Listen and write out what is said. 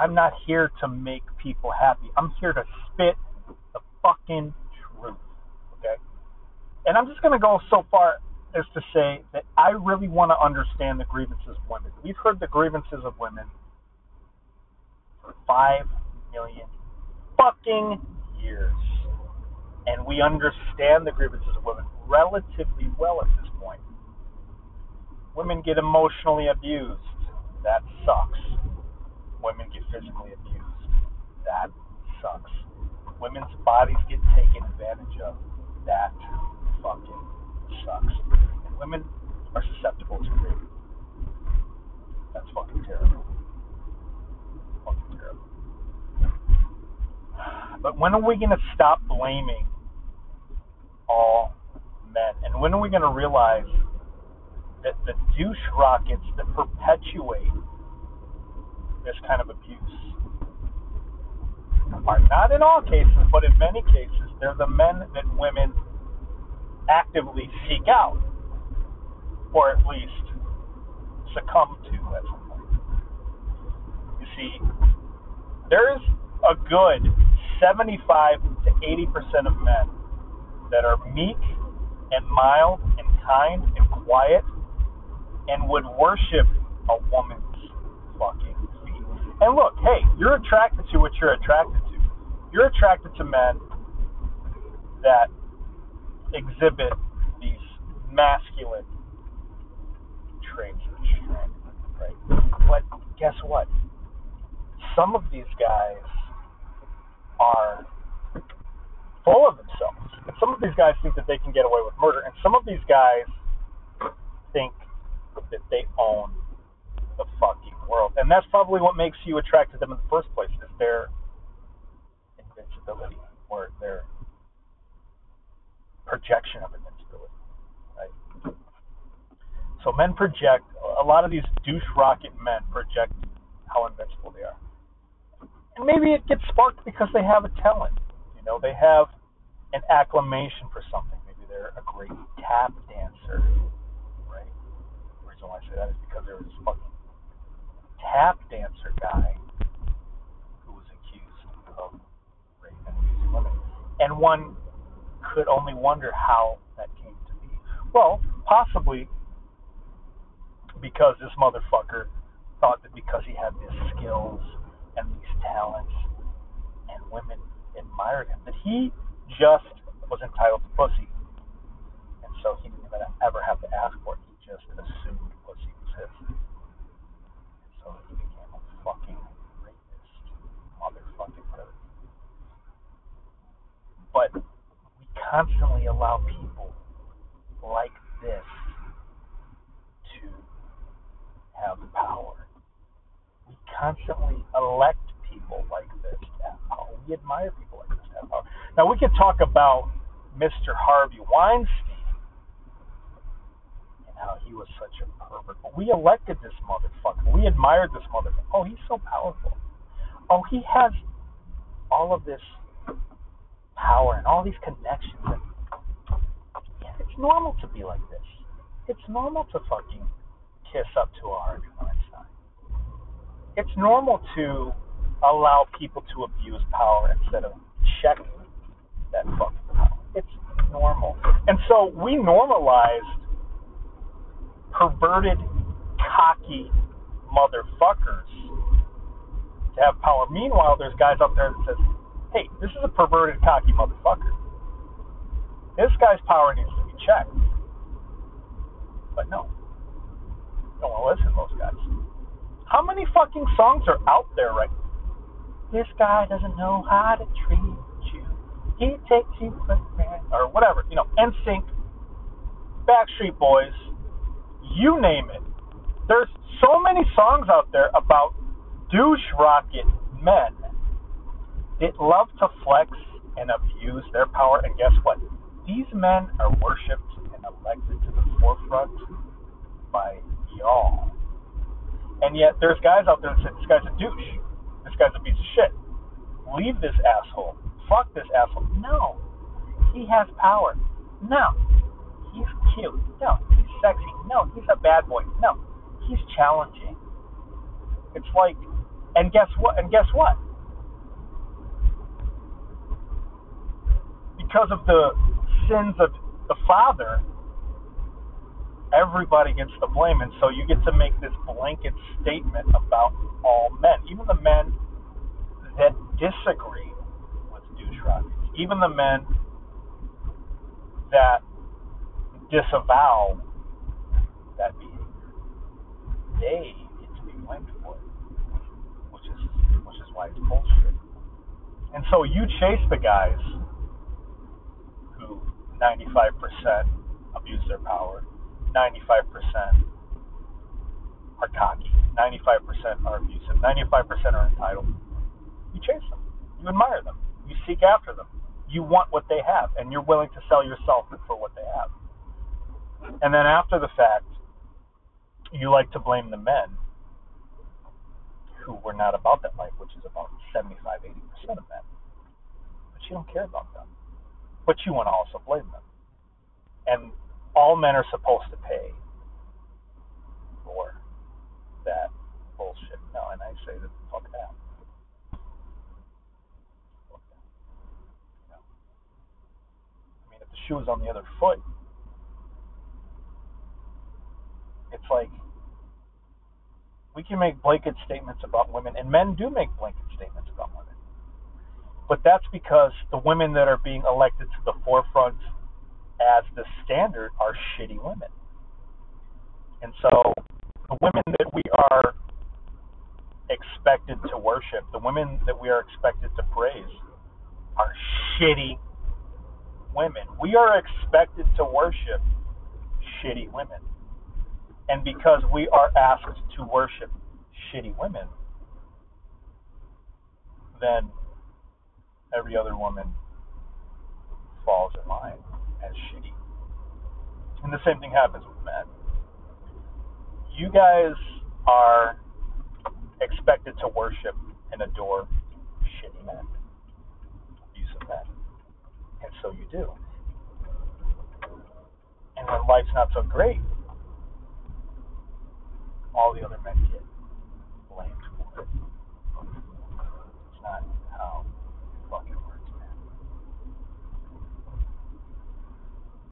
I'm not here to make people happy. I'm here to spit the fucking truth. Okay? And I'm just going to go so far as to say that I really want to understand the grievances of women. We've heard the grievances of women for five million fucking years. And we understand the grievances of women relatively well at this point. Women get emotionally abused. That sucks. Women get physically abused. That sucks. Women's bodies get taken advantage of. That fucking sucks. And women are susceptible to rape. That's fucking terrible. Fucking terrible. But when are we going to stop blaming all men? And when are we going to realize that the douche rockets that perpetuate this kind of abuse are not in all cases, but in many cases, they're the men that women actively seek out, or at least succumb to at some point. You see, there's a good 75 to 80 percent of men that are meek and mild and kind and quiet and would worship a woman's fucking. And look, hey, you're attracted to what you're attracted to. You're attracted to men that exhibit these masculine traits right? But guess what? Some of these guys are full of themselves. And some of these guys think that they can get away with murder, and some of these guys think that they own the fucking world. And that's probably what makes you attracted to them in the first place, is their invincibility or their projection of invincibility. Right? So men project a lot of these douche rocket men project how invincible they are. And maybe it gets sparked because they have a talent. You know, they have an acclamation for something. Maybe they're a great tap dancer. Right? The reason why I say that is because this fucking tap dancer guy who was accused of rape and abusing women. And one could only wonder how that came to be. Well, possibly because this motherfucker thought that because he had these skills and these talents and women admired him, that he just was entitled to pussy. And so he didn't even ever have to ask for it. He just assumed pussy was his. And so he became a fucking rapist. Motherfucking predator. But we constantly allow people like this to have power. We constantly elect people like this to have power. We admire people like this to have power. Now we could talk about Mr. Harvey Weinstein and how he was such a pervert. But we elected this motherfucker. We admired this motherfucker. Oh, he's so powerful. Oh, he has all of this all these connections. And it's normal to be like this. It's normal to fucking kiss up to a Harvey It's normal to allow people to abuse power instead of checking that fucking power. It's normal. And so we normalized perverted, cocky motherfuckers to have power. Meanwhile, there's guys out there that says, hey, this is a perverted, cocky motherfucker. This guy's power needs to be checked. But no. Don't want to listen to those guys. How many fucking songs are out there right now? This guy doesn't know how to treat you. He takes you for granted. Or whatever. You know, NSYNC, Backstreet Boys, you name it. There's so many songs out there about douche rocket men that love to flex and abuse their power. And guess what? These men are worshipped and elected to the forefront by y'all. And yet there's guys out there that say this guy's a douche. This guy's a piece of shit. Leave this asshole. Fuck this asshole. No. He has power. No. He's cute. No. He's sexy. No. He's a bad boy. No. He's challenging. It's like And guess what? And guess what? Because of the sins of the father, everybody gets the blame, and so you get to make this blanket statement about all men, even the men that disagree with douche even the men that disavow that behavior. They get to be blamed for it, which is which is why it's bullshit. And so you chase the guys 95% abuse their power, 95% are cocky, 95% are abusive, 95% are entitled. You chase them. You admire them. You seek after them. You want what they have, and you're willing to sell yourself for what they have. And then after the fact, you like to blame the men who were not about that life, which is about 75, 80% of men. But you don't care about them. But you want to also blame them. And all men are supposed to pay for that bullshit. No, and I say that fuck that. Fuck. I mean, if the shoe is on the other foot, it's like we can make blanket statements about women, and men do make blanket statements about women. But that's because the women that are being elected to the forefront as the standard are shitty women. And so the women that we are expected to worship, the women that we are expected to praise, are shitty women. We are expected to worship shitty women. And because we are asked to worship shitty women, then every other woman falls in line as shitty. And the same thing happens with men. You guys are expected to worship and adore shitty men, abusive men. And so you do. And when life's not so great, all the other men get